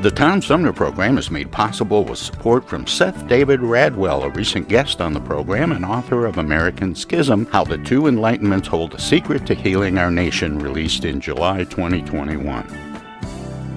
The Tom Sumner program is made possible with support from Seth David Radwell, a recent guest on the program and author of American Schism How the Two Enlightenments Hold a Secret to Healing Our Nation, released in July 2021.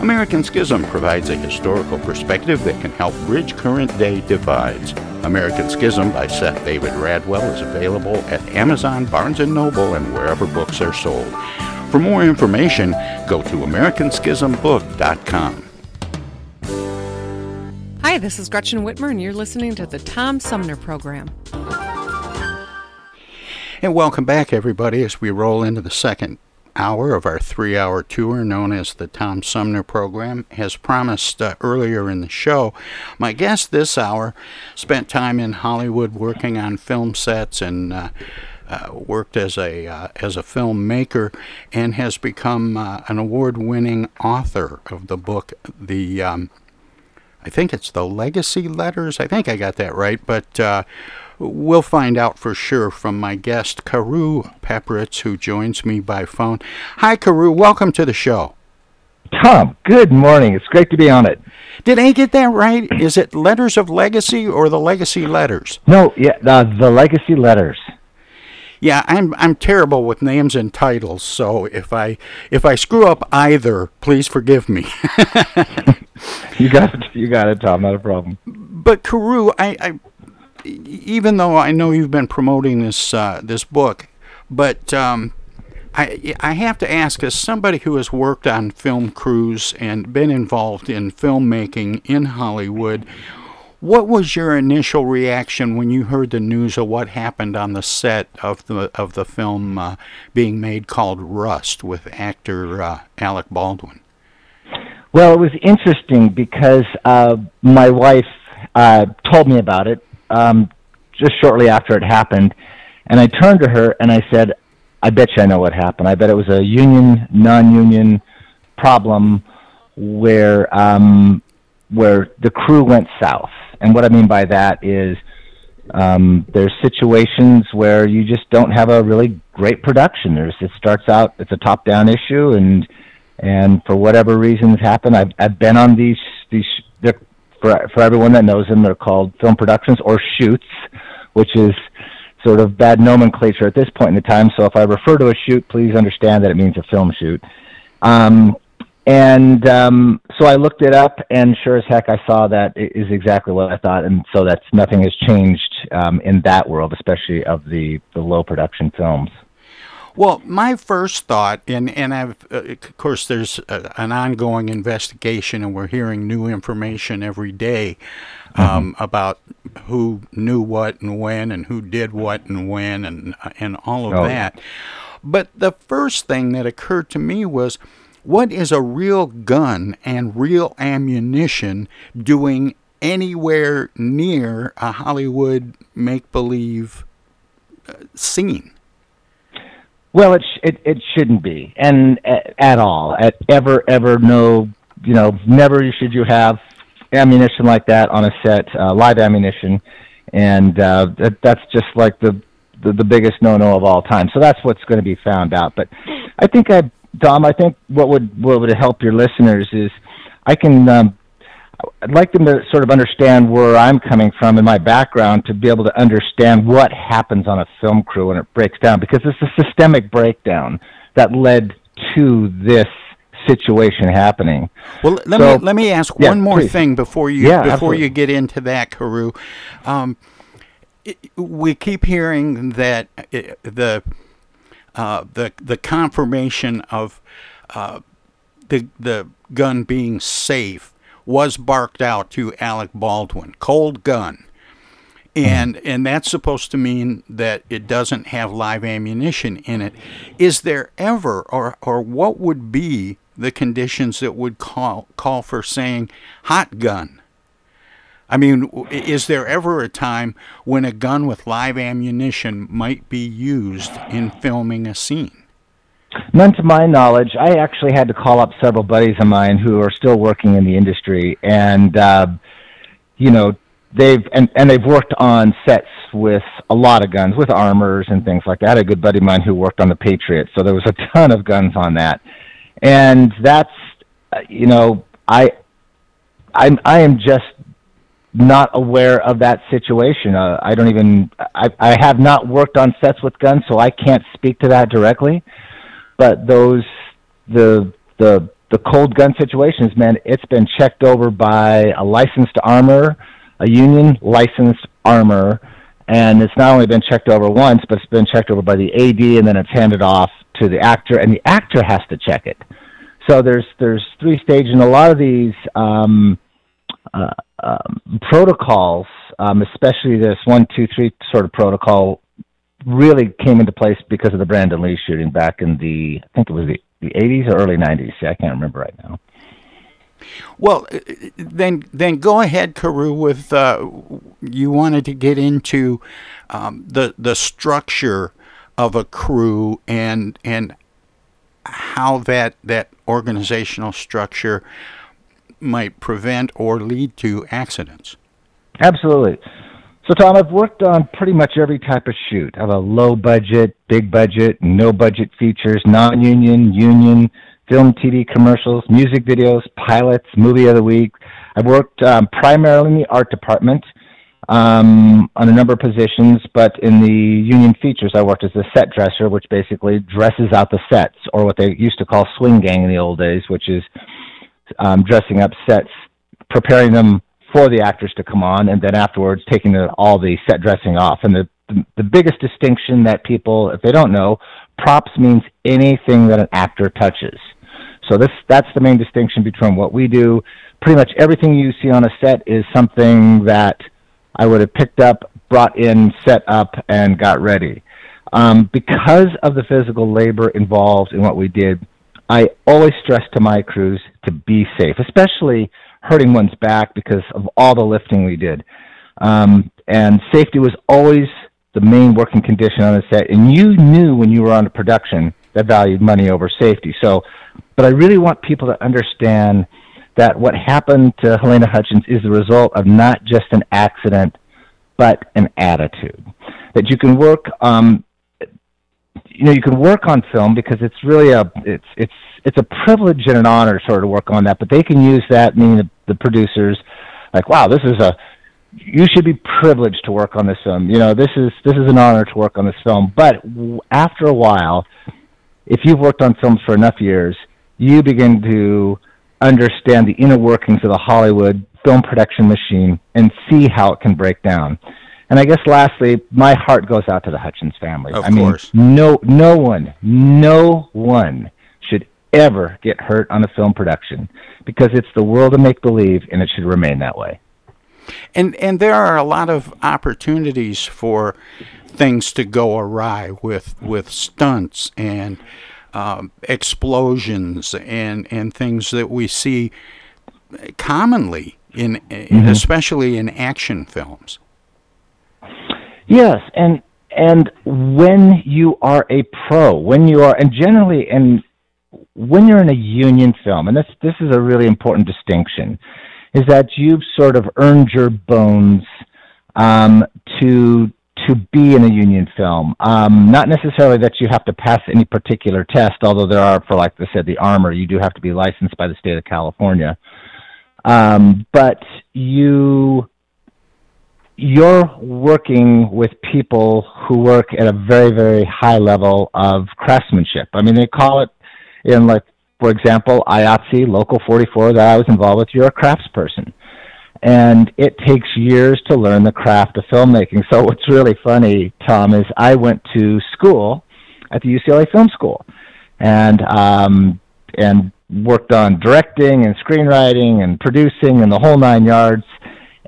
American Schism provides a historical perspective that can help bridge current day divides. American Schism by Seth David Radwell is available at Amazon, Barnes & Noble, and wherever books are sold. For more information, go to americanschismbook.com. Hi, this is Gretchen Whitmer, and you're listening to the Tom Sumner Program. And welcome back, everybody, as we roll into the second hour of our three hour tour known as the Tom Sumner Program. As promised uh, earlier in the show, my guest this hour spent time in Hollywood working on film sets and uh, uh, worked as a uh, as a filmmaker and has become uh, an award-winning author of the book the um, I think it's the Legacy Letters. I think I got that right, but uh, We'll find out for sure from my guest, Carew Papritz, who joins me by phone. Hi, Carew. Welcome to the show. Tom, good morning. It's great to be on it. Did I get that right? Is it Letters of Legacy or the Legacy Letters? No, yeah, uh, the Legacy Letters. Yeah, I'm I'm terrible with names and titles, so if I if I screw up either, please forgive me. you got it. You got it, Tom. Not a problem. But Carew, I, I even though I know you've been promoting this uh, this book, but um, I I have to ask, as somebody who has worked on film crews and been involved in filmmaking in Hollywood, what was your initial reaction when you heard the news of what happened on the set of the of the film uh, being made called Rust with actor uh, Alec Baldwin? Well, it was interesting because uh, my wife uh, told me about it um, just shortly after it happened, and I turned to her and I said, "I bet you I know what happened. I bet it was a union non-union problem where um, where the crew went south." And what I mean by that is um, there's situations where you just don't have a really great production. There's it starts out it's a top-down issue and and for whatever reasons happen. I've I've been on these these they're for for everyone that knows them, they're called film productions or shoots, which is sort of bad nomenclature at this point in the time. So if I refer to a shoot, please understand that it means a film shoot. Um, and um, so I looked it up, and sure as heck, I saw that it is exactly what I thought, and so that's nothing has changed um, in that world, especially of the the low production films. Well, my first thought, and and I've uh, of course there's a, an ongoing investigation, and we're hearing new information every day um, mm-hmm. about who knew what and when, and who did what and when, and and all of oh. that. But the first thing that occurred to me was, what is a real gun and real ammunition doing anywhere near a Hollywood make believe uh, scene? Well, it sh- it it shouldn't be, and at, at all, at ever ever no, you know, never should you have ammunition like that on a set, uh, live ammunition, and uh, that, that's just like the, the the biggest no-no of all time. So that's what's going to be found out. But I think I, Dom, I think what would what would help your listeners is I can um, I'd like them to sort of understand where I'm coming from and my background to be able to understand what happens on a film crew when it breaks down because it's a systemic breakdown that led to this situation happening. Well, let so, me let me ask yeah, one more please. thing before you yeah, before absolutely. you get into that, Carew. Um, we keep hearing that the uh, the the confirmation of uh, the the gun being safe was barked out to Alec Baldwin. Cold gun. And hmm. and that's supposed to mean that it doesn't have live ammunition in it. Is there ever or or what would be the conditions that would call call for saying hot gun? I mean, is there ever a time when a gun with live ammunition might be used in filming a scene? None to my knowledge. I actually had to call up several buddies of mine who are still working in the industry, and uh, you know they've and, and they've worked on sets with a lot of guns, with armors and things like that. I had a good buddy of mine who worked on the Patriot, so there was a ton of guns on that, and that's you know I I'm I am just not aware of that situation. Uh, I don't even I I have not worked on sets with guns, so I can't speak to that directly but those the the the cold gun situations, man, it's been checked over by a licensed armor, a union licensed armor, and it's not only been checked over once, but it's been checked over by the AD, and then it's handed off to the actor, and the actor has to check it. So there's there's three stages, and a lot of these um, uh, um, protocols, um, especially this one, two, three sort of protocol, really came into place because of the Brandon Lee shooting back in the I think it was the, the 80s or early 90s. See, I can't remember right now. Well, uh, then then go ahead, Carew. With uh, you wanted to get into um, the the structure of a crew and and how that that organizational structure might prevent or lead to accidents. Absolutely. So, Tom, I've worked on pretty much every type of shoot. I have a low budget, big budget, no budget features, non union, union, film, TV commercials, music videos, pilots, movie of the week. I've worked um, primarily in the art department um, on a number of positions, but in the union features, I worked as a set dresser, which basically dresses out the sets, or what they used to call swing gang in the old days, which is um, dressing up sets, preparing them for the actors to come on, and then afterwards taking the, all the set dressing off. And the, the the biggest distinction that people, if they don't know, props means anything that an actor touches. So this that's the main distinction between what we do. Pretty much everything you see on a set is something that I would have picked up, brought in, set up, and got ready. Um, because of the physical labor involved in what we did, I always stress to my crews to be safe, especially hurting one's back because of all the lifting we did. Um, and safety was always the main working condition on the set. And you knew when you were on a production that valued money over safety. So, but I really want people to understand that what happened to Helena Hutchins is the result of not just an accident, but an attitude. That you can work, um, you know, you can work on film because it's really a, it's, it's, it's a privilege and an honor sort of work on that, but they can use that, meaning the, producers, like, wow, this is a, you should be privileged to work on this film. You know, this is this is an honor to work on this film. But after a while, if you've worked on films for enough years, you begin to understand the inner workings of the Hollywood film production machine and see how it can break down. And I guess lastly, my heart goes out to the Hutchins family. Of I mean, course. no, no one, no one ever get hurt on a film production because it's the world of make believe, and it should remain that way. And and there are a lot of opportunities for things to go awry with with stunts and um, explosions and and things that we see commonly in Mhm. especially in action films. Yes, and and when you are a pro, when you are, and generally, and when you're in a union film, and this this is a really important distinction, is that you've sort of earned your bones um, to to be in a union film. Um, not necessarily that you have to pass any particular test, although there are, for like I said, the armor, you do have to be licensed by the state of California. Um, but you you're working with people who work at a very very high level of craftsmanship. I mean, they call it in like for example, IATSE Local 44 that I was involved with. You're a craftsperson, and it takes years to learn the craft of filmmaking. So what's really funny, Tom, is I went to school at the UCLA Film School, and um, and worked on directing and screenwriting and producing and the whole nine yards.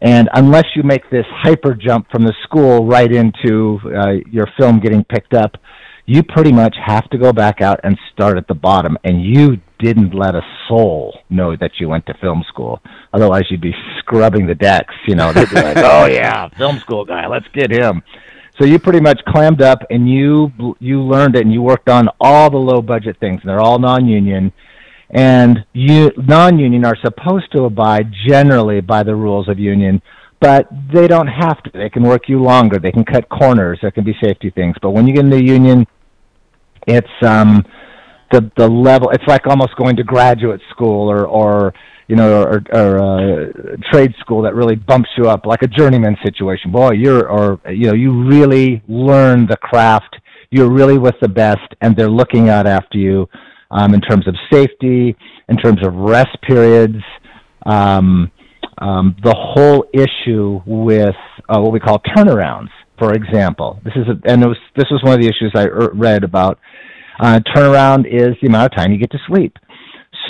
And unless you make this hyper jump from the school right into uh, your film getting picked up, you pretty much have to go back out and start at the bottom. And you didn't let a soul know that you went to film school. Otherwise, you'd be scrubbing the decks. You know, they'd be like, "Oh yeah, film school guy, let's get him." So you pretty much clammed up and you you learned it and you worked on all the low budget things. And they're all non-union and you non-union are supposed to abide generally by the rules of union but they don't have to they can work you longer they can cut corners there can be safety things but when you get into union it's um the the level it's like almost going to graduate school or or you know or, or uh, trade school that really bumps you up like a journeyman situation. Boy you're or you know you really learn the craft. You're really with the best and they're looking out after you um, in terms of safety, in terms of rest periods, um, um, the whole issue with uh, what we call turnarounds. For example, this is a, and was, this was one of the issues I er- read about. Uh, turnaround is the amount of time you get to sleep.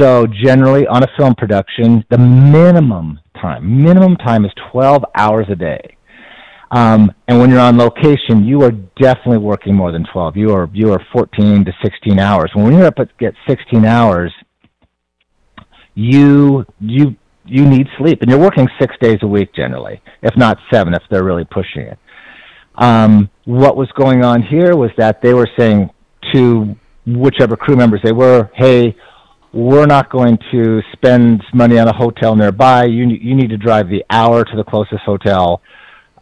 So generally, on a film production, the minimum time, minimum time is 12 hours a day. Um, and when you're on location, you are definitely working more than 12. You are you are 14 to 16 hours. When you're up at get 16 hours, you you you need sleep, and you're working six days a week generally, if not seven, if they're really pushing it. Um, what was going on here was that they were saying to whichever crew members they were, "Hey, we're not going to spend money on a hotel nearby. You you need to drive the hour to the closest hotel."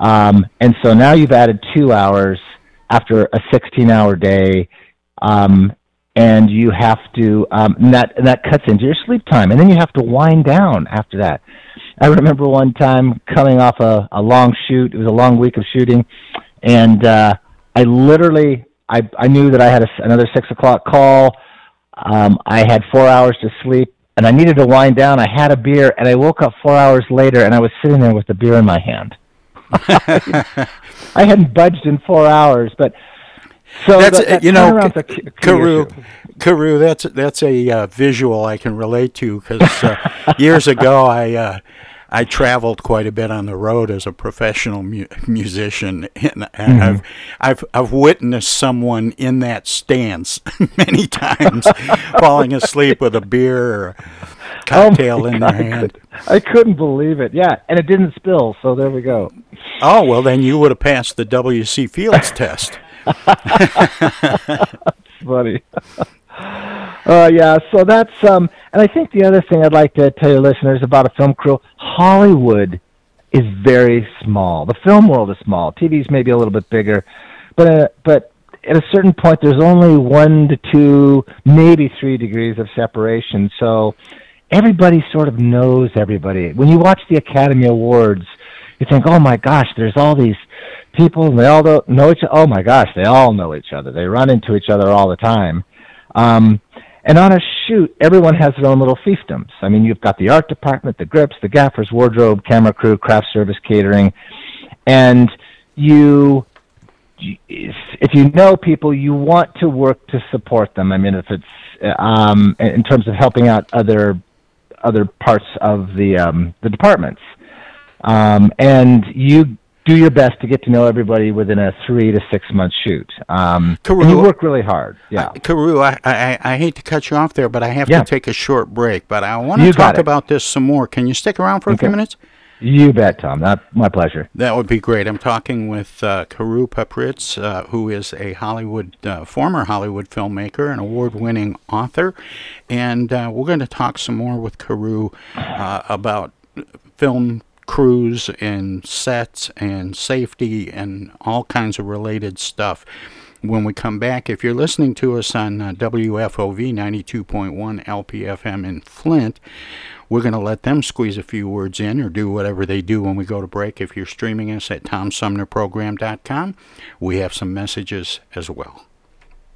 Um, and so now you've added two hours after a 16 hour day. Um, and you have to, um, and that, and that cuts into your sleep time. And then you have to wind down after that. I remember one time coming off a, a long shoot. It was a long week of shooting. And, uh, I literally, I, I knew that I had a, another six o'clock call. Um, I had four hours to sleep and I needed to wind down. I had a beer and I woke up four hours later and I was sitting there with the beer in my hand. I hadn't budged in four hours, but so that's that, that you know, turnaround's a key- key Carew. Carew. That's that's a uh, visual I can relate to because uh, years ago I uh, I traveled quite a bit on the road as a professional mu- musician, and, and Mhm. I've I've I've witnessed someone in that stance many times, falling asleep with a beer or a cocktail Oh in their God, I hand. I couldn't believe it. Yeah, and it didn't spill, so there we go. Oh well, then you would have passed the W.C. Fields test. funny. Uh, yeah, so that's um, and I think the other thing I'd like to tell your listeners about a film crew, Hollywood is very small. The film world is small. TV's maybe a little bit bigger, but uh, but at a certain point, there's only one to two, maybe three degrees of separation. So everybody sort of knows everybody. When you watch the Academy Awards, you think, oh my gosh, there's all these people and they all know each Oh my gosh, they all know each other. They run into each other all the time. Um, and on a shoot, everyone has their own little fiefdoms. I mean, you've got the art department, the grips, the gaffers, wardrobe, camera crew, craft service, catering, and you if you know people, you want to work to support them. I mean, if it's um, in terms of helping out other other parts of the um, the departments, um, and you do your best to get to know everybody within a three to six month shoot. Um, and you work really hard. Yeah, Carew, I, I, I hate to cut you off there, but I have Yeah. to take a short break. But I want to talk about this some more. Can you stick around for a few minutes? you bet, Tom. That my pleasure. That would be great. I'm talking with uh, Carew Papritz, uh, who is a Hollywood, uh, former Hollywood filmmaker and award-winning author, and uh, we're going to talk some more with Carew uh, about film crews and sets and safety and all kinds of related stuff. When we come back, if you're listening to us on uh, WFOV 92.1 LPFM in Flint, we're going to let them squeeze a few words in or do whatever they do when we go to break. If you're streaming us at TomSumnerProgram.com, we have some messages as well.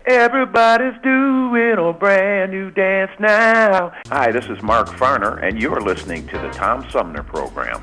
Everybody's doing a brand new dance now. Hi, this is Mark Farner, and you're listening to the Tom Sumner Program.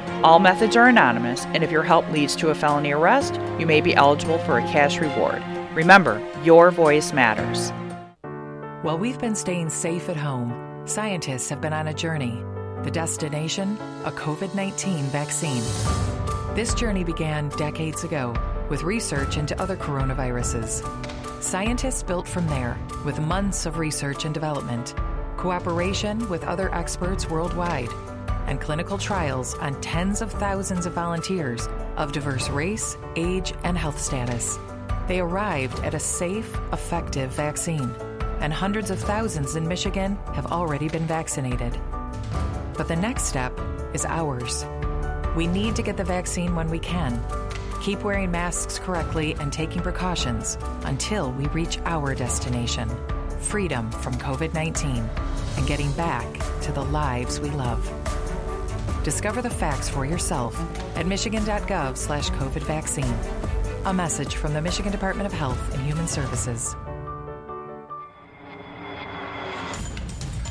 All methods are anonymous, and if your help leads to a felony arrest, you may be eligible for a cash reward. Remember, your voice matters. While we've been staying safe at home, scientists have been on a journey. The destination? A COVID 19 vaccine. This journey began decades ago with research into other coronaviruses. Scientists built from there with months of research and development, cooperation with other experts worldwide, and clinical trials on tens of thousands of volunteers of diverse race, age, and health status. They arrived at a safe, effective vaccine, and hundreds of thousands in Michigan have already been vaccinated. But the next step is ours. We need to get the vaccine when we can. Keep wearing masks correctly and taking precautions until we reach our destination freedom from COVID 19 and getting back to the lives we love. Discover the facts for yourself at michigan.gov slash COVID vaccine. A message from the Michigan Department of Health and Human Services.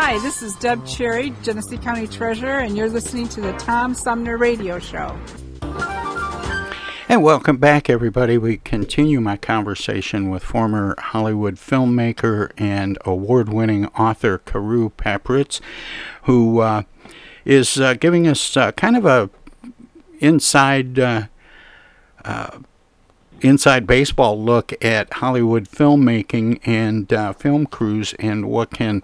Hi, this is Deb Cherry, Genesee County Treasurer, and you're listening to the Tom Sumner Radio Show. And welcome back, everybody. We continue my conversation with former Hollywood filmmaker and award winning author Carew Papritz, who uh, is uh, giving us uh, kind of a inside. Uh, uh, inside baseball look at Hollywood filmmaking and uh, film crews and what can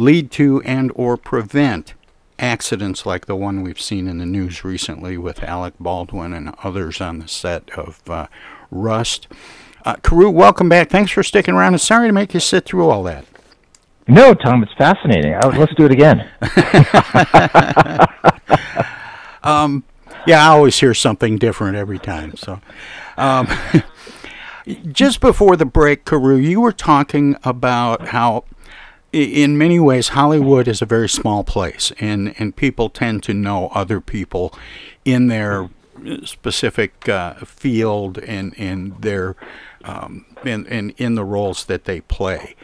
lead to and or prevent accidents like the one we've seen in the news recently with Alec Baldwin and others on the set of uh, Rust. Uh, Carew, welcome back. Thanks for sticking around. And sorry to make you sit through all that. No, Tom, it's fascinating. let's do it again. um, yeah, I always hear something different every time. So, um, just before the break, Carew, you were talking about how in many ways, Hollywood is a very small place, and, and people tend to know other people in their specific uh, field and in their um, in, in in the roles that they play.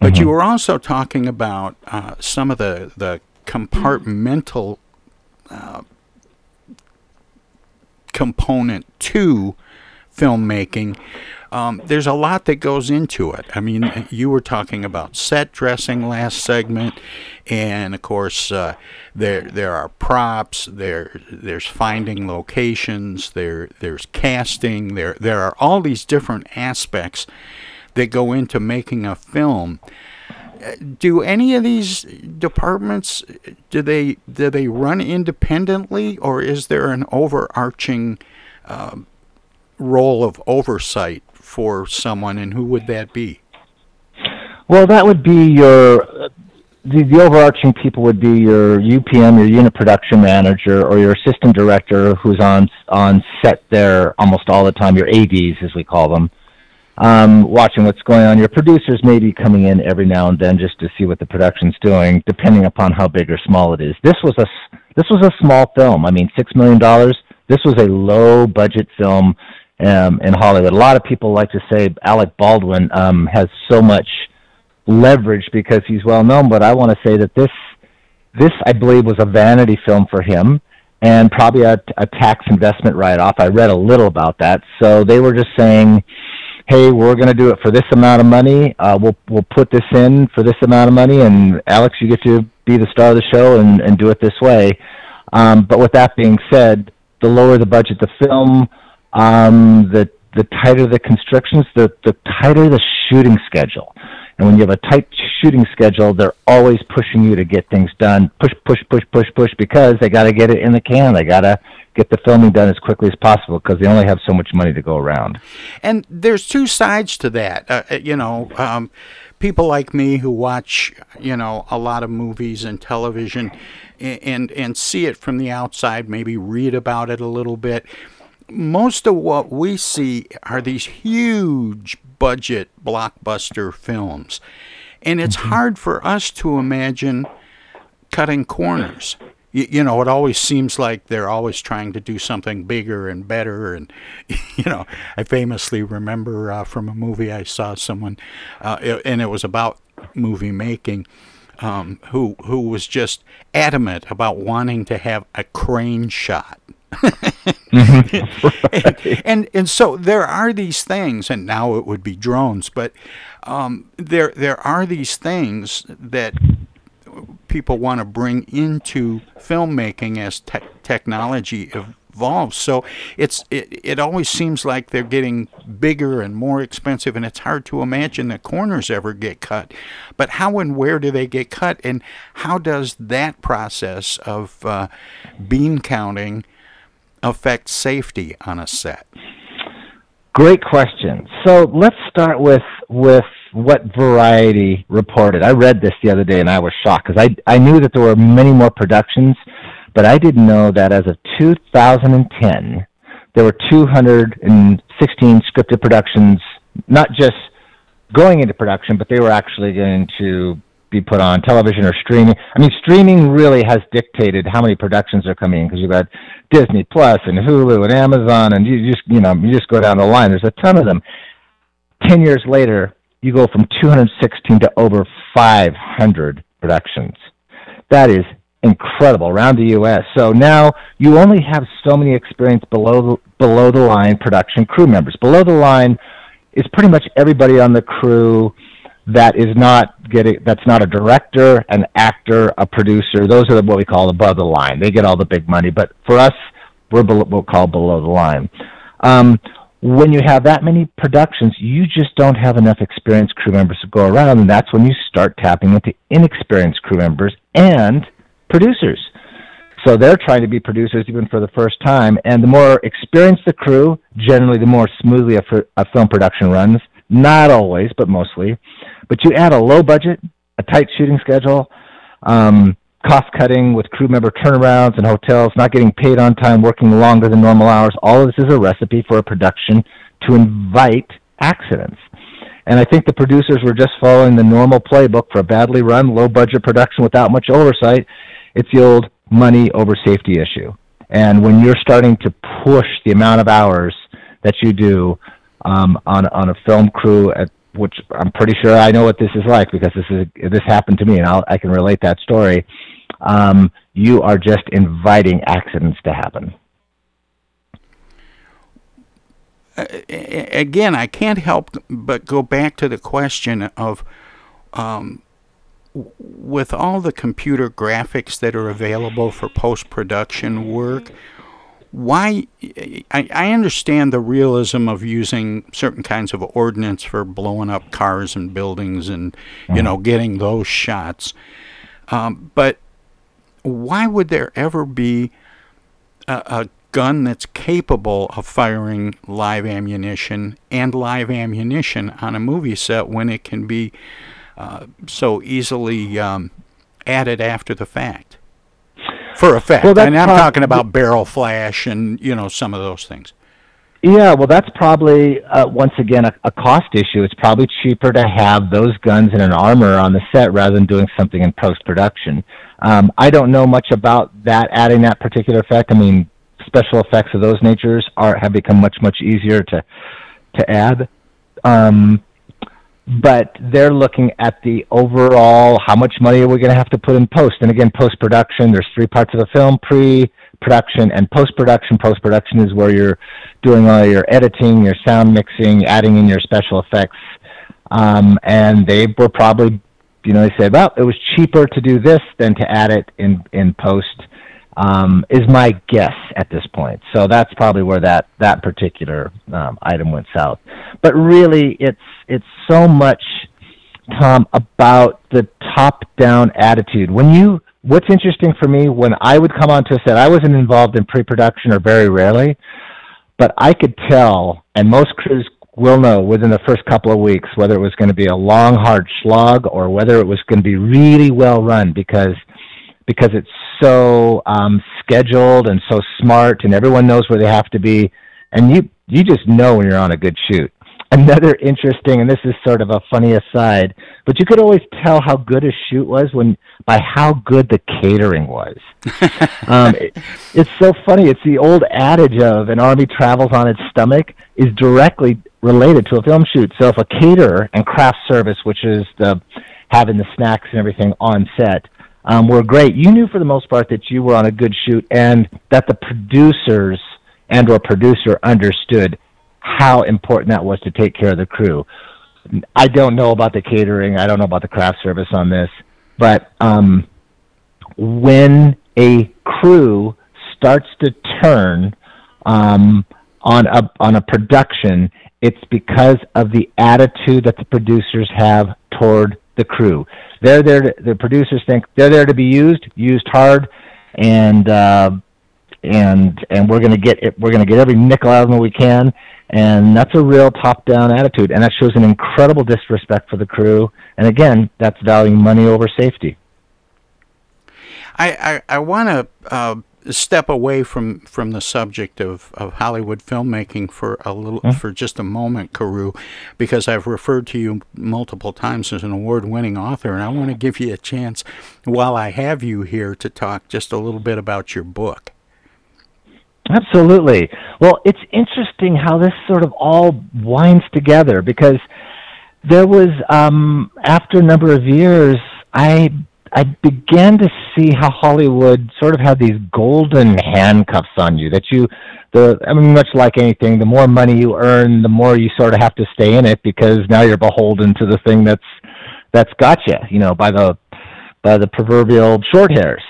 But mm-hmm. you were also talking about uh, some of the the compartmental uh, component to filmmaking um, there's a lot that goes into it. I mean, you were talking about set dressing last segment, and of course, uh, there there are props. There there's finding locations. There there's casting. There there are all these different aspects that go into making a film. Do any of these departments do they do they run independently, or is there an overarching uh, role of oversight for someone, and who would that be? Well, that would be your the, the overarching people would be your UPM, your unit production manager, or your assistant director, who's on on set there almost all the time. Your ADs, as we call them, um, watching what's going on. Your producers may be coming in every now and then just to see what the production's doing, depending upon how big or small it is. This was a this was a small film. I mean, six million dollars. This was a low budget film um, in Hollywood. A lot of people like to say Alec Baldwin um, has so much leverage because he's well known, but I want to say that this this I believe was a vanity film for him and probably a, a tax investment write off. I read a little about that. So they were just saying, "Hey, we're going to do it for this amount of money. Uh, we'll we'll put this in for this amount of money, and Alex, you get to be the star of the show and, and do it this way." Um, but with that being said, the lower the budget the film, um, the the tighter the constrictions, the the tighter the shooting schedule. And when you have a tight shooting schedule, they're always pushing you to get things done. Push, push, push, push, push, because they got to get it in the can. They got to get the filming done as quickly as possible because they only have so much money to go around. And there's two sides to that. Uh, uh you know, um, people like me who watch, you know, a lot of movies and television, and and, and see it from the outside, maybe read about it a little bit most of what we see are these huge budget blockbuster films. And it's mm-hmm. hard for us to imagine cutting corners. You, you, know, it always seems like they're always trying to do something bigger and better. And, you know, I famously remember uh, from a movie I saw someone, uh, and it was about movie making. Um, who who was just adamant about wanting to have a crane shot mm-hmm. and, and so there are these things, and now it would be drones, but um, there there are these things that people want to bring into filmmaking as te- technology evolves. So it's it, it always seems like they're getting bigger and more expensive, and it's hard to imagine that corners ever get cut. But how and where do they get cut, and how does that process of uh, bean counting affect safety on a set? Great question. So let's start with with what Variety reported. I read this the other day and I was shocked because I I knew that there were many more productions, but I didn't know that as of 2010 there were 216 scripted productions, not just going into production, but they were actually going to be put on television or streaming. I mean, streaming really has dictated how many productions are coming in because you've got Disney Plus and Hulu and Amazon, and you just you know you just go down the line. There's a ton of them. Ten years later, you go from 216 to over 500 productions. That is incredible around the U.S. So now you only have so many experienced below the, below the line production crew members. Below the line is pretty much everybody on the crew that is not getting that's not a director, an actor, a producer. Those are what we call above the line. They get all the big money, but for us, we're below, we'll call below the line. Um, when you have that many productions, you just don't have enough experienced crew members to go around, and that's when you start tapping into inexperienced crew members and producers. So they're trying to be producers even for the first time, and the more experienced the crew, generally the more smoothly a, a film production runs. Not always, but mostly. But you add a low budget, a tight shooting schedule, um, cost cutting with crew member turnarounds and hotels, not getting paid on time, working longer than normal hours. All of this is a recipe for a production to invite accidents. And I think the producers were just following the normal playbook for a badly run, low budget production without much oversight. It's the old money over safety issue. And when you're starting to push the amount of hours that you do um, on on a film crew at which I'm pretty sure I know what this is like because this is this happened to me and I'll, I can relate that story. Um, you are just inviting accidents to happen. Uh, again, I can't help but go back to the question of, um, with all the computer graphics that are available for post production work, why I, I understand the realism of using certain kinds of ordnance for blowing up cars and buildings and you mm-hmm. know getting those shots um, but why would there ever be a, a gun that's capable of firing live ammunition and live ammunition on a movie set when it can be uh, so easily um, added after the fact for effect. Well, and I'm prob- talking about barrel flash and you know some of those things. Yeah, well, that's probably uh, once again a, a cost issue. It's probably cheaper to have those guns in an armor on the set rather than doing something in post production. Um, I don't know much about that adding that particular effect. I mean, special effects of those natures are have become much much easier to to add. Um, but they're looking at the overall how much money are we going to have to put in post? And again post production there's three parts of the film pre production and post production post production is where you're doing all your editing your sound mixing adding in your special effects. Um, and they were probably you know they said well it was cheaper to do this than to add it in in post um, is my guess at this point. So that's probably where that that particular um, item went south. But really, it's it's so much, Tom, about the top-down attitude. When you what's interesting for me when I would come onto a set, I wasn't involved in pre-production or very rarely, but I could tell, and most crews will know within the first couple of weeks whether it was going to be a long, hard slog or whether it was going to be really well run because because it's so um, scheduled and so smart, and everyone knows where they have to be, and you you just know when you're on a good shoot. Another interesting, and this is sort of a funny aside, but you could always tell how good a shoot was when by how good the catering was. um, it, it's so funny. It's the old adage of an army travels on its stomach is directly related to a film shoot. So if a caterer and craft service, which is the having the snacks and everything on set, um, were great. You knew for the most part that you were on a good shoot, and that the producers and or producer understood how important that was to take care of the crew. I don't know about the catering. I don't know about the craft service on this, but um, when a crew starts to turn um, on a on a production, it's because of the attitude that the producers have toward the crew. They're there. To, the producers think they're there to be used, used hard, and uh, and and we're going to get it, we're going to get every nickel out of them we can. And that's a real top-down attitude, and that shows an incredible disrespect for the crew. And again, that's valuing money over safety. I I, I want to uh, step away from, from the subject of, of Hollywood filmmaking for a little Hmm? for just a moment, Carew, because I've referred to you multiple times as an award-winning author, and I want to give you a chance while I have you here to talk just a little bit about your book. Absolutely. Well, it's interesting how this sort of all winds together because there was um, after a number of years, I I began to see how Hollywood sort of had these golden handcuffs on you that you the I mean much like anything, the more money you earn, the more you sort of have to stay in it because now you're beholden to the thing that's that's got you, you know, by the by the proverbial short hairs.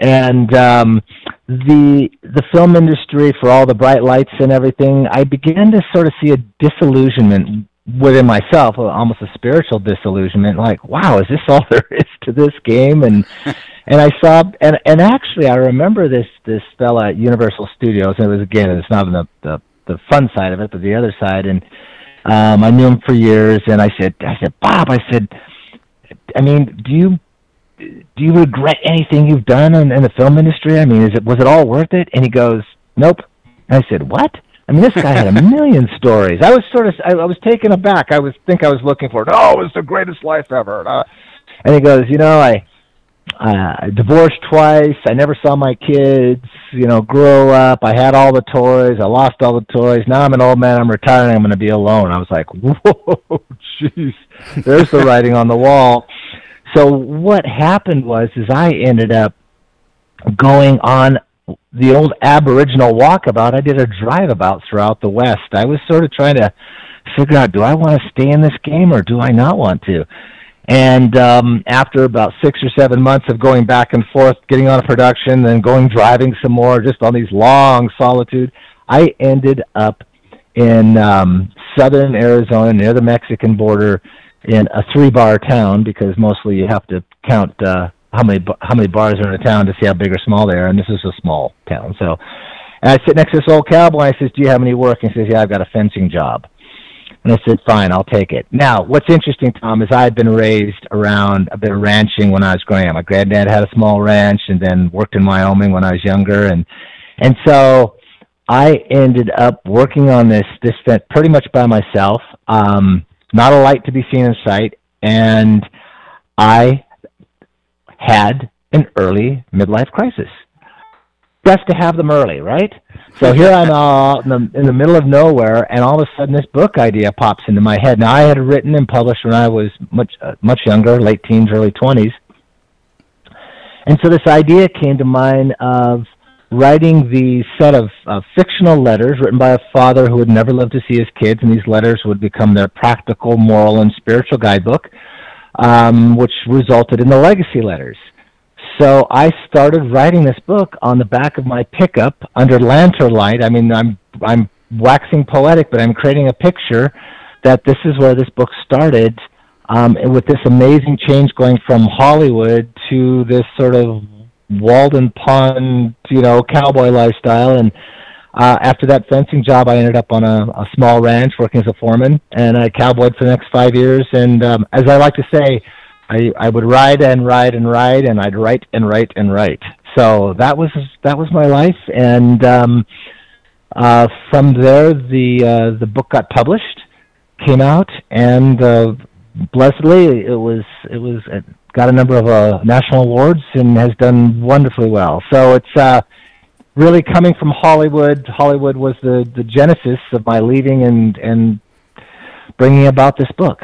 And um the the film industry for all the bright lights and everything, I began to sort of see a disillusionment within myself, almost a spiritual disillusionment. Like, wow, is this all there is to this game? And and I saw and and actually, I remember this this fella at Universal Studios. And it was again, it's not the the the fun side of it, but the other side. And um, I knew him for years. And I said, I said, Bob, I said, I mean, do you do you regret anything you've done in, in the film industry? I mean, is it was it all worth it? And he goes, Nope. And I said, What? I mean, this guy had a million stories. I was sort of, I, I was taken aback. I was think I was looking for, it. oh, it was the greatest life ever. And, uh, and he goes, you know, I, uh, I divorced twice. I never saw my kids. You know, grow up. I had all the toys. I lost all the toys. Now I'm an old man. I'm retiring. I'm going to be alone. I was like, whoa, jeez. There's the writing on the wall. So what happened was, is I ended up going on the old Aboriginal walkabout. I did a drive about throughout the West. I was sort of trying to figure out, do I want to stay in this game or do I not want to? And um, after about six or seven months of going back and forth, getting on a production, then going driving some more, just on these long solitude, I ended up in um, southern Arizona near the Mexican border in a three bar town because mostly you have to count uh, how many how many bars are in a town to see how big or small they are, and this is a small town. So, and I sit next to this old cowboy. I says, "Do you have any work?" And he says, "Yeah, I've got a fencing job." And I said, "Fine, I'll take it." Now, what's interesting, Tom, is I had been raised around a bit of ranching when I was growing up. My granddad had a small ranch, and then worked in Wyoming when I was younger, and and so I ended up working on this this fence pretty much by myself. Um, not a light to be seen in sight, and I had an early midlife crisis. Best to have them early, right? So here I'm uh, in, the, in the middle of nowhere, and all of a sudden this book idea pops into my head. Now I had written and published when I was much uh, much younger, late teens, early twenties, and so this idea came to mind of writing the set of uh, fictional letters written by a father who would never live to see his kids, and these letters would become their practical, moral, and spiritual guidebook, um, which resulted in the legacy letters. So I started writing this book on the back of my pickup under lantern light. I mean, I'm I'm waxing poetic, but I'm creating a picture that this is where this book started, um, and with this amazing change going from Hollywood to this sort of Walden Pond, you know, cowboy lifestyle. And uh, after that fencing job, I ended up on a, a small ranch working as a foreman, and I cowboyed for the next five years. And um, as I like to say, I, I would ride and ride and ride, and I'd write and write and write. So that was that was my life, and um, uh, from there, the uh, the book got published, came out, and uh, blessedly, it was it was it got a number of uh, national awards and has done wonderfully well. So it's uh, really coming from Hollywood. Hollywood was the the genesis of my leaving and and bringing about this book.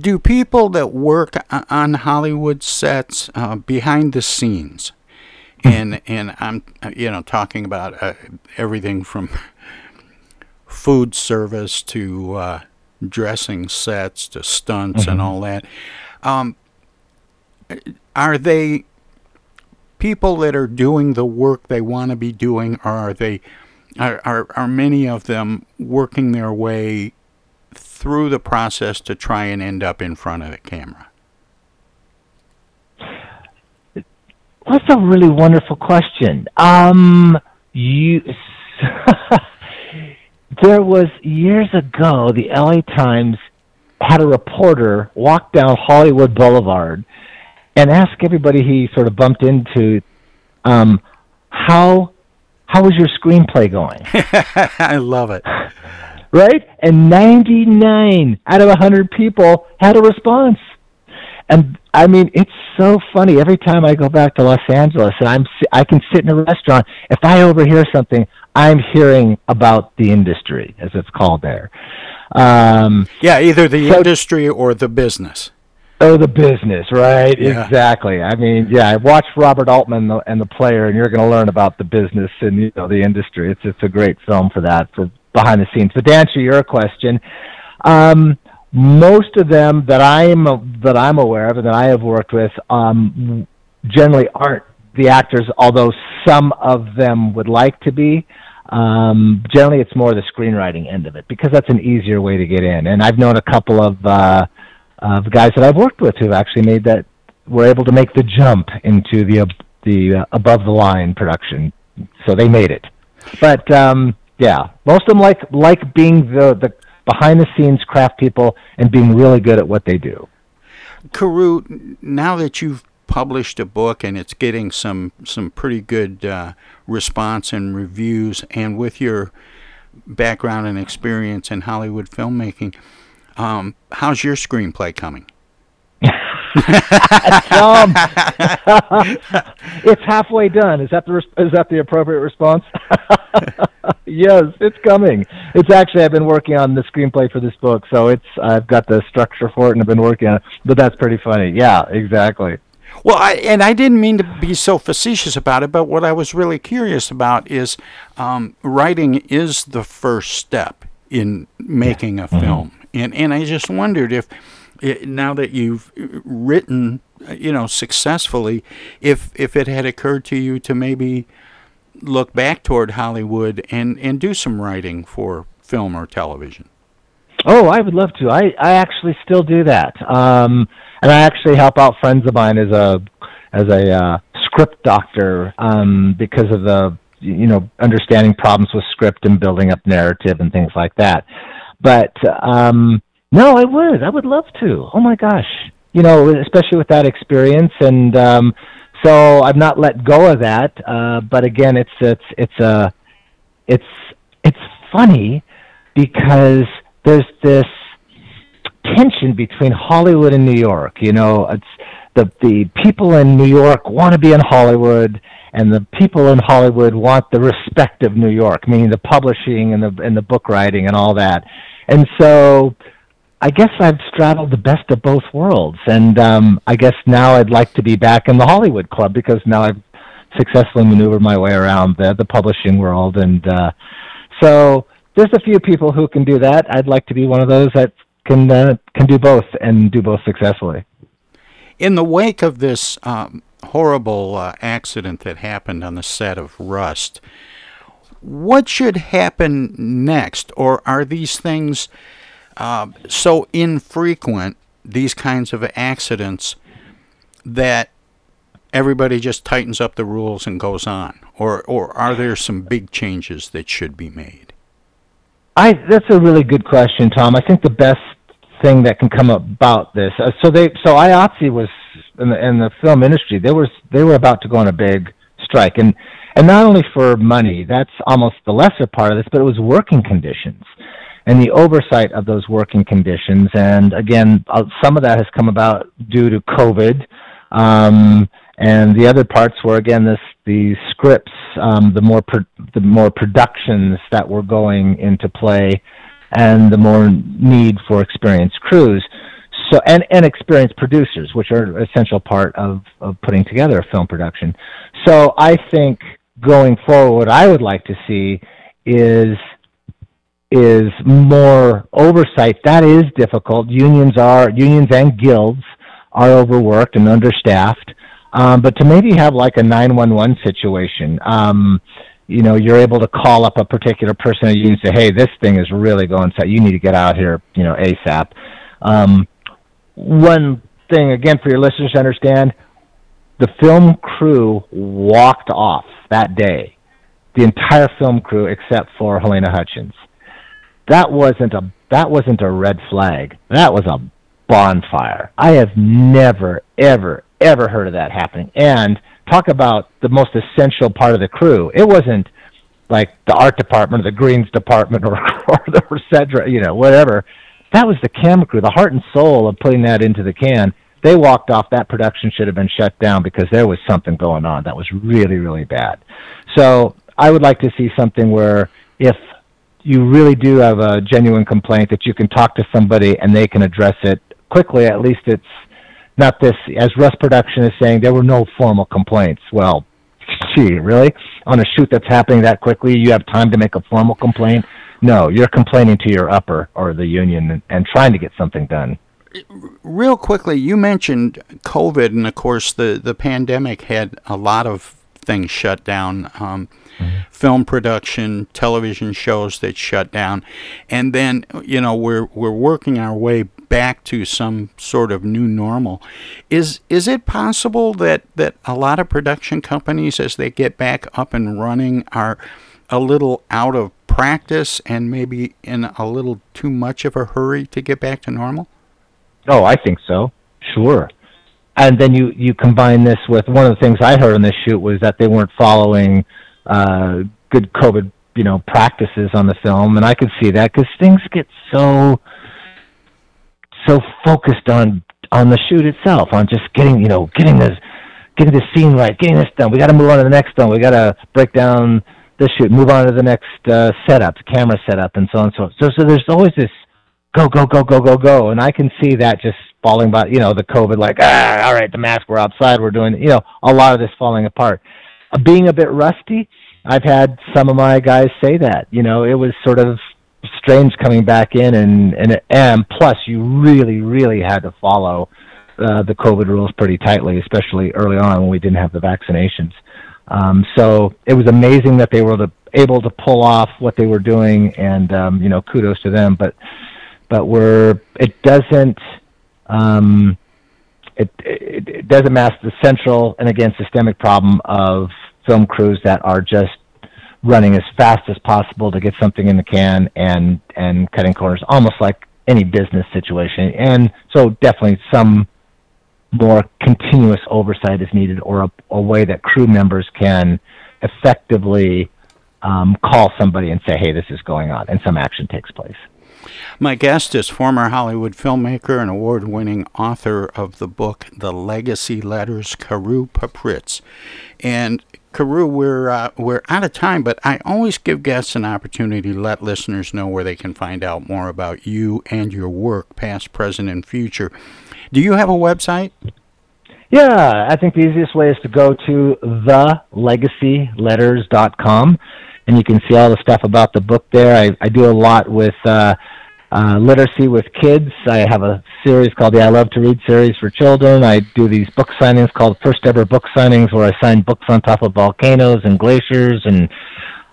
Do people that work on Hollywood sets uh, behind the scenes, and and I'm you know talking about uh, everything from food service to uh, dressing sets to stunts and Mhm. all that. Um, are they people that are doing the work they want to be doing, are they are, are are many of them working their way through the process to try and end up in front of the camera? That's a really wonderful question. Um, you, there was years ago, the LA Times had a reporter walk down Hollywood Boulevard and ask everybody he sort of bumped into, um, how how was your screenplay going? I love it. Right? And 99 out of 100 people had a response. And I mean, it's so funny. Every time I go back to Los Angeles and I'm I can sit in a restaurant, if I overhear something, I'm hearing about the industry, as it's called there. Um, yeah, either the so, industry or the business. Oh, the business, right? Yeah. Exactly. I mean, yeah, I watched Robert Altman and the, and the player, and you're going to learn about the business and you know the industry. It's it's a great film for that, for behind the scenes. But to answer your question, um, most of them that I'm that I'm aware of and that I have worked with um, generally aren't the actors, although some of them would like to be. Um, generally, it's more the screenwriting end of it because that's an easier way to get in. And I've known a couple of uh, of guys that I've worked with who've actually made that were able to make the jump into the the uh, above the line production, so they made it. But um, yeah, most of them like like being the the behind the scenes craft people and being really good at what they do. Carew, now that you've published a book and it's getting some some pretty good uh, response and reviews, and with your background and experience in Hollywood filmmaking, um, how's your screenplay coming? um, it's halfway done. Is that the is that the appropriate response? yes, it's coming. It's actually I've been working on the screenplay for this book, so it's I've got the structure for it and I've been working on it. But that's pretty funny. Yeah, exactly. Well, I, and I didn't mean to be so facetious about it, but what I was really curious about is um, writing is the first step in making a mm-hmm. film, and and I just wondered if it, now that you've written, you know, successfully, if if it had occurred to you to maybe look back toward Hollywood and and do some writing for film or television. Oh, I would love to. I I actually still do that, um, and I actually help out friends of mine as a as a uh, script doctor um, because of the you know understanding problems with script and building up narrative and things like that. But um, no, I would. I would love to. Oh my gosh. You know, especially with that experience and um so I've not let go of that. Uh but again, it's it's it's a uh, it's it's funny because there's this tension between Hollywood and New York. You know, it's the the people in New York want to be in Hollywood and the people in Hollywood want the respect of New York, meaning the publishing and the and the book writing and all that. And so I guess I've straddled the best of both worlds, and um, I guess now I'd like to be back in the Hollywood Club because now I've successfully maneuvered my way around the the publishing world, and uh, so there's a few people who can do that. I'd like to be one of those that can uh, can do both and do both successfully. In the wake of this um, horrible uh, accident that happened on the set of Rust, what should happen next, or are these things? uh, so infrequent, these kinds of accidents, that everybody just tightens up the rules and goes on? Or, or are there some big changes that should be made? I, that's a really good question, Tom. I think the best thing that can come about this. Uh, so they, so IATSE was in the, the film industry. They were they were about to go on a big strike, and and not only for money. That's almost the lesser part of this, but it was working conditions and the oversight of those working conditions. And again, uh, some of that has come about due to COVID. Um, and the other parts were again this the scripts, um, the more pro- the more productions that were going into play, and the more need for experienced crews. So and and experienced producers, which are an essential part of of putting together a film production. So I think going forward, what I would like to see is is more oversight. That is difficult. Unions are unions and guilds are overworked and understaffed. Um, but to maybe have like a 911 situation, um, you know, you're able to call up a particular person at union and say, "Hey, this thing is really going so You need to get out here, you know, ASAP." Um, one thing again for your listeners to understand: the film crew walked off that day. The entire film crew, except for Halyna Hutchins that wasn't a that wasn't a red flag. That was a bonfire. I have never, ever, ever heard of that happening. And talk about the most essential part of the crew. It wasn't like the art department or the greens department or, or the Cedra, you know, whatever. That was the camera crew, the heart and soul of putting that into the can. They walked off. That production should have been shut down because there was something going on that was really, really bad. So I would like to see something where if you really do have a genuine complaint that you can talk to somebody and they can address it quickly. At least it's not this, as Rust Production is saying, there were no formal complaints. Well, gee, really? On a shoot that's happening that quickly, you have time to make a formal complaint? No, you're complaining to your upper or the union and, and trying to get something done. Real quickly, you mentioned COVID, and of course, the, the pandemic had a lot of things shut down. Um, mm-hmm. Film production, television shows that shut down, and then you know we're we're working our way back to some sort of new normal. Is is it possible that that a lot of production companies, as they get back up and running, are a little out of practice and maybe in a little too much of a hurry to get back to normal? Oh, I think so. Sure and then you you combine this with one of the things I heard on this shoot was that they weren't following uh, good COVID you know practices on the film, and I could see that because things get so so focused on on the shoot itself, on just getting you know getting this getting this scene right, getting this done. We got to move on to the next one. We got to break down this shoot, move on to the next uh, setup, camera setup, and so on and so on. So so there's always this go go go go go go, and I can see that just falling by, you know, the COVID, like, ah, all right, the mask, we're outside, we're doing, you know, a lot of this falling apart. Uh, being a bit rusty, I've had some of my guys say that, you know, it was sort of strange coming back in, and and and plus, you really, really had to follow uh, the COVID rules pretty tightly, especially early on when we didn't have the vaccinations. Um, so it was amazing that they were able to, pull off what they were doing, and um, you know, kudos to them. But but we're it doesn't um, it, it, it doesn't mask the central and again systemic problem of film crews that are just running as fast as possible to get something in the can and and cutting corners, almost like any business situation. And so definitely some more continuous oversight is needed, or a, a way that crew members can effectively um, call somebody and say, "Hey, this is going on," and some action takes place. My guest is former Hollywood filmmaker and award winning author of the book The Legacy Letters, Carew Papritz. And Carew, we're, uh, we're out of time, but I always give guests an opportunity to let listeners know where they can find out more about you and your work, past, present, and future. Do you have a website? Yeah, I think the easiest way is to go to thelegacyletters.com and you can see all the stuff about the book there. I, I do a lot with uh, uh, literacy with kids. I have a series called the I Love to Read series for children. I do these book signings called First Ever Book Signings, where I sign books on top of volcanoes and glaciers and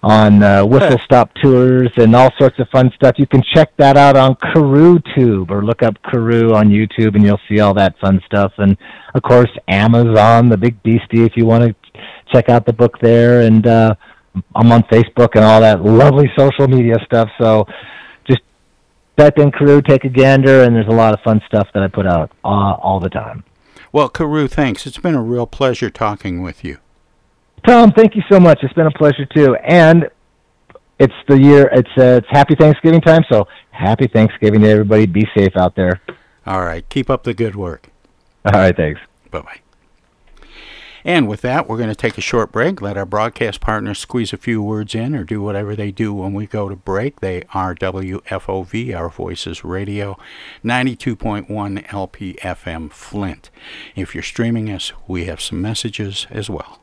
on uh, whistle stop tours and all sorts of fun stuff. You can check that out on CarewTube or look up Carew on YouTube and you'll see all that fun stuff. And of course, Amazon, the big beastie, if you want to check out the book there. And uh, I'm on Facebook and all that lovely social media stuff. So just type in Carew, take a gander, and there's a lot of fun stuff that I put out uh, all the time. Well, Carew, thanks. It's been a real pleasure talking with you. Tom, thank you so much. It's been a pleasure too. And it's the year. It's uh, it's Happy Thanksgiving time. So happy Thanksgiving to everybody. Be safe out there. All right. Keep up the good work. All right. Thanks. Bye bye. And with that, we're going to take a short break. Let our broadcast partners squeeze a few words in or do whatever they do when we go to break. They are WFOV, Our Voices Radio, 92.1 LPFM Flint. If you're streaming us, we have some messages as well.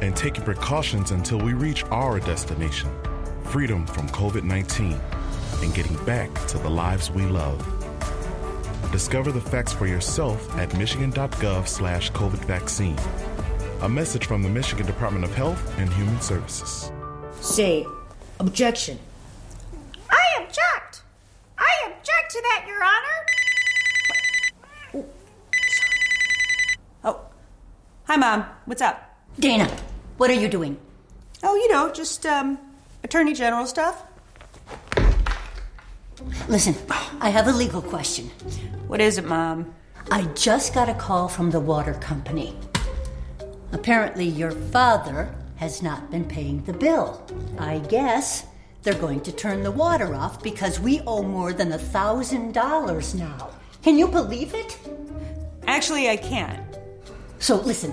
and taking precautions until we reach our destination freedom from COVID 19 and getting back to the lives we love. Discover the facts for yourself at michigan.gov slash COVID vaccine. A message from the Michigan Department of Health and Human Services. Say, objection. I object. I object to that, Your Honor. Oh, oh. hi, Mom. What's up? Dana, what are you doing? Oh, you know, just um, Attorney General stuff. Listen, I have a legal question. What is it, Mom? I just got a call from the water company. Apparently, your father has not been paying the bill. I guess they're going to turn the water off because we owe more than a thousand dollars now. Can you believe it? Actually, I can't. So listen,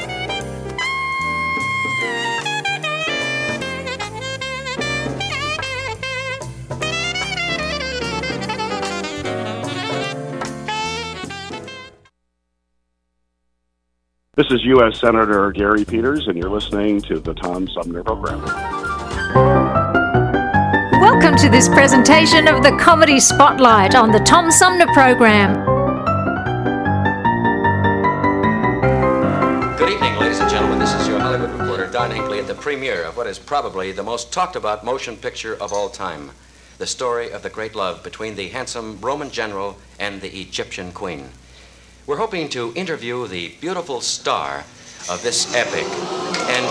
This is U.S. Senator Gary Peters, and you're listening to the Tom Sumner Program. Welcome to this presentation of the Comedy Spotlight on the Tom Sumner Program. Good evening, ladies and gentlemen. This is your Hollywood reporter, Don Hinckley, at the premiere of what is probably the most talked about motion picture of all time the story of the great love between the handsome Roman general and the Egyptian queen. We're hoping to interview the beautiful star of this epic. And,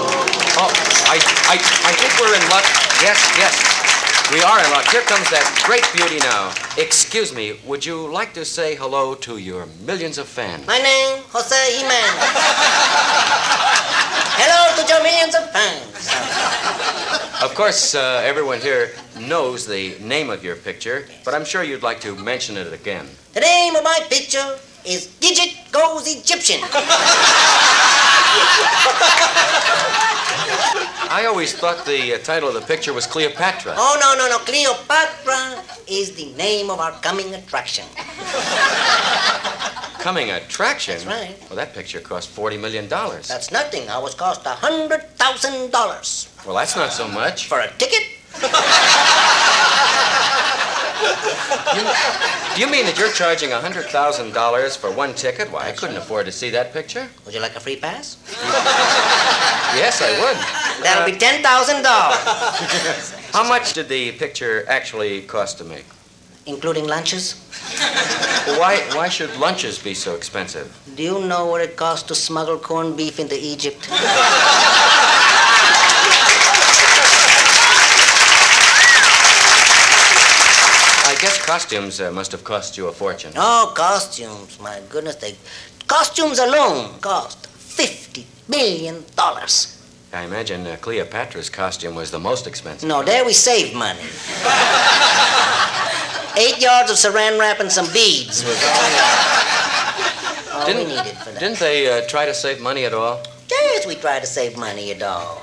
oh, I, I, I think we're in luck. Yes, yes. We are in luck. Here comes that great beauty now. Excuse me, would you like to say hello to your millions of fans? My name, Jose Jimenez. Hello to your millions of fans. Of course, uh, everyone here knows the name of your picture, but I'm sure you'd like to mention it again. The name of my picture is Gidget Goes Egyptian. I always thought the uh, title of the picture was Cleopatra. Oh, no, no, no. Cleopatra is the name of our coming attraction. Coming attraction? That's right. Well, that picture cost $40 million. That's nothing. Ours cost a $100,000. Well, that's not so much. For a ticket? Do you mean that you're charging $100,000 for one ticket? Why, I couldn't afford to see that picture. Would you like a free pass? Yes, I would. That'll be ten thousand dollars, How much did the picture actually cost to make? including lunches. Why, why should lunches be so expensive? Do you know what it costs to smuggle corned beef into Egypt? I guess costumes uh, must have cost you a fortune. Oh, costumes! My goodness, they costumes alone cost fifty million dollars. I imagine uh, Cleopatra's costume was the most expensive. No, there we saved money. Eight yards of saran wrap and some beads was all, all Didn't, needed for that. didn't they uh, try to save money at all? Yes, we tried to save money at all.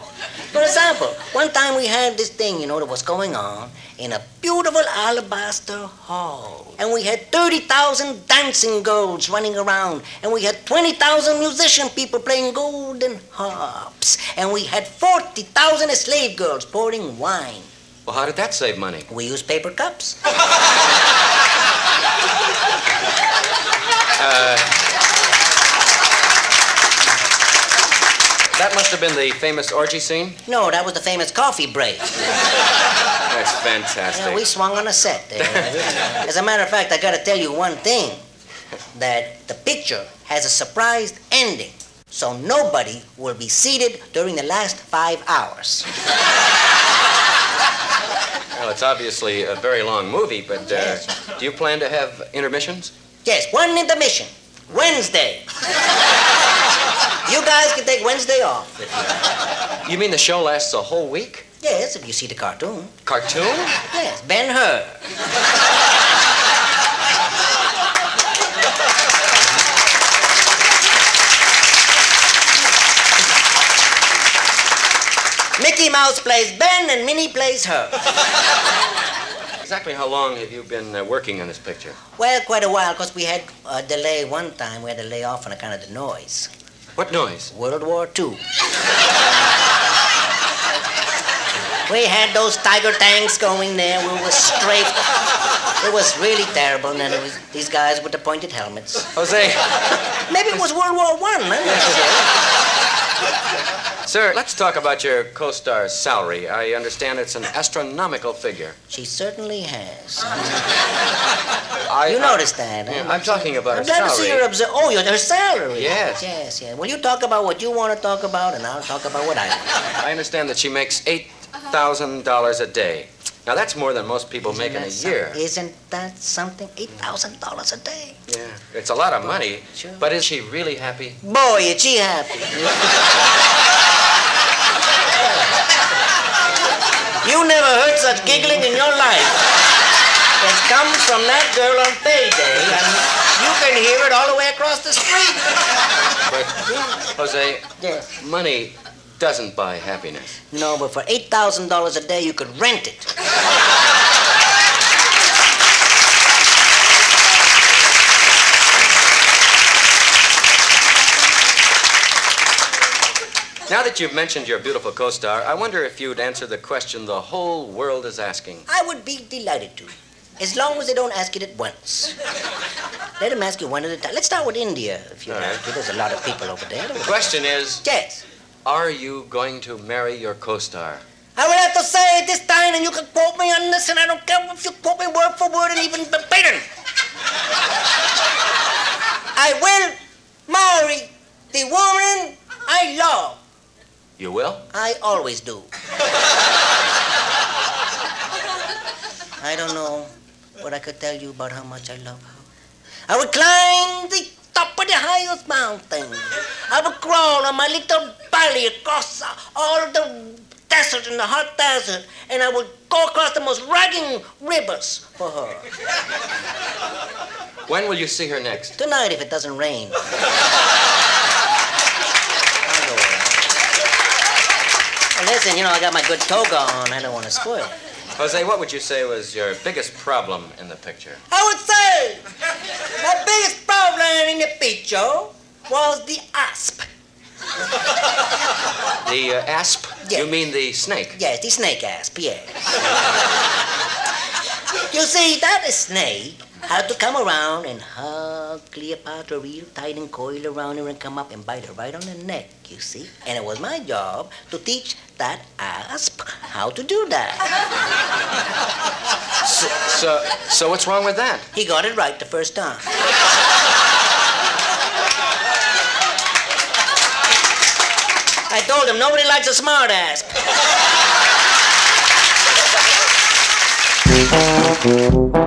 For example, one time we had this thing, you know, that was going on in a beautiful alabaster hall. And we had 30,000 dancing girls running around. And we had 20,000 musician people playing golden harps. And we had 40,000 slave girls pouring wine. Well, how did that save money? We used paper cups. Uh, that must have been the famous orgy scene? No, that was the famous coffee break. That's fantastic. Yeah, we swung on a set there. As a matter of fact, I gotta tell you one thing. That the picture has a surprised ending. So nobody will be seated during the last five hours. Well, it's obviously a very long movie, but uh, do you plan to have intermissions? Yes, one intermission. Wednesday. you guys can take Wednesday off. You mean the show lasts a whole week? Yes, if you see the cartoon. Cartoon? Yes, Ben Hur. Mickey Mouse plays Ben and Minnie plays her. Exactly how long have you been uh, working on this picture? Well, quite a while, because we had a delay one time. We had to lay off on account of the noise. What noise? World War II. We had those tiger tanks going there. We were strafed. It was really terrible. And then it was these guys with the pointed helmets. Jose. Maybe it was World War One. Huh? Sir, let's talk about your co star's salary. I understand it's an astronomical figure. She certainly has. I, you noticed that, huh? I'm talking about I'm her glad to see salary. her observe. Oh, your her salary. Yes. Yes, yes. Well, you talk about what you want to talk about, and I'll talk about what I want. I understand that she makes $8,000 a day. Now, that's more than most people make in a Isn't year. Isn't that something? Eight thousand dollars a day. Yeah, it's a lot of money. But is she really happy? Boy, is she happy. you never heard such giggling in your life. It comes from that girl on payday, and you can hear it all the way across the street. But, Jose, money doesn't buy happiness. No, but for eight thousand dollars a day, you could rent it. Now that you've mentioned your beautiful co star, I wonder if you'd answer the question the whole world is asking. I would be delighted to, as long as they don't ask it at once. Let them ask you one at a time. Let's start with India, if you like. right. There's a lot of people over there. The question is Yes. Are you going to marry your co star? I will have to say it this time, and you can quote me on this, and I don't care if you quote me word for word and even verbatim. I will marry the woman I love. You will? I always do. I don't know what I could tell you about how much I love her. I would climb the top of the highest mountain. I would crawl on my little belly across all the desert and the hot desert, and I would go across the most ragging rivers for her. When will you see her next? Tonight, if it doesn't rain. Listen, you know, I got my good toga on. I don't want to spoil it. Jose, what would you say was your biggest problem in the picture? I would say my biggest problem in the picture was the asp. The uh, asp? You mean the snake? Yes, the snake asp, yes. You see, that snake had to come around and hug Cleopatra real tight and coil around her and come up and bite her right on the neck, you see? And it was my job to teach that asp how to do that. So, so, so what's wrong with that? He got it right the first time. I told him nobody likes a smart ass.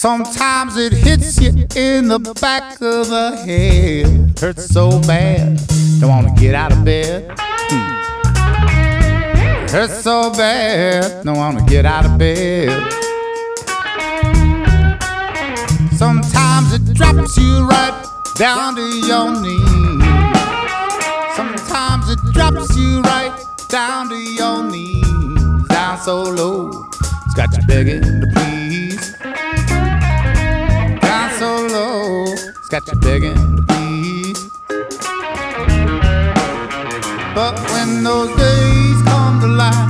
Sometimes it hits you in the back of the head. Hurts so bad, don't wanna get out of bed. Hmm. Hurts so bad, don't wanna get out of bed. Sometimes it drops you right down to your knees. Sometimes it drops you right down to your knees, down so low, it's got you begging to please. Got you begging to please. But when those days come to light,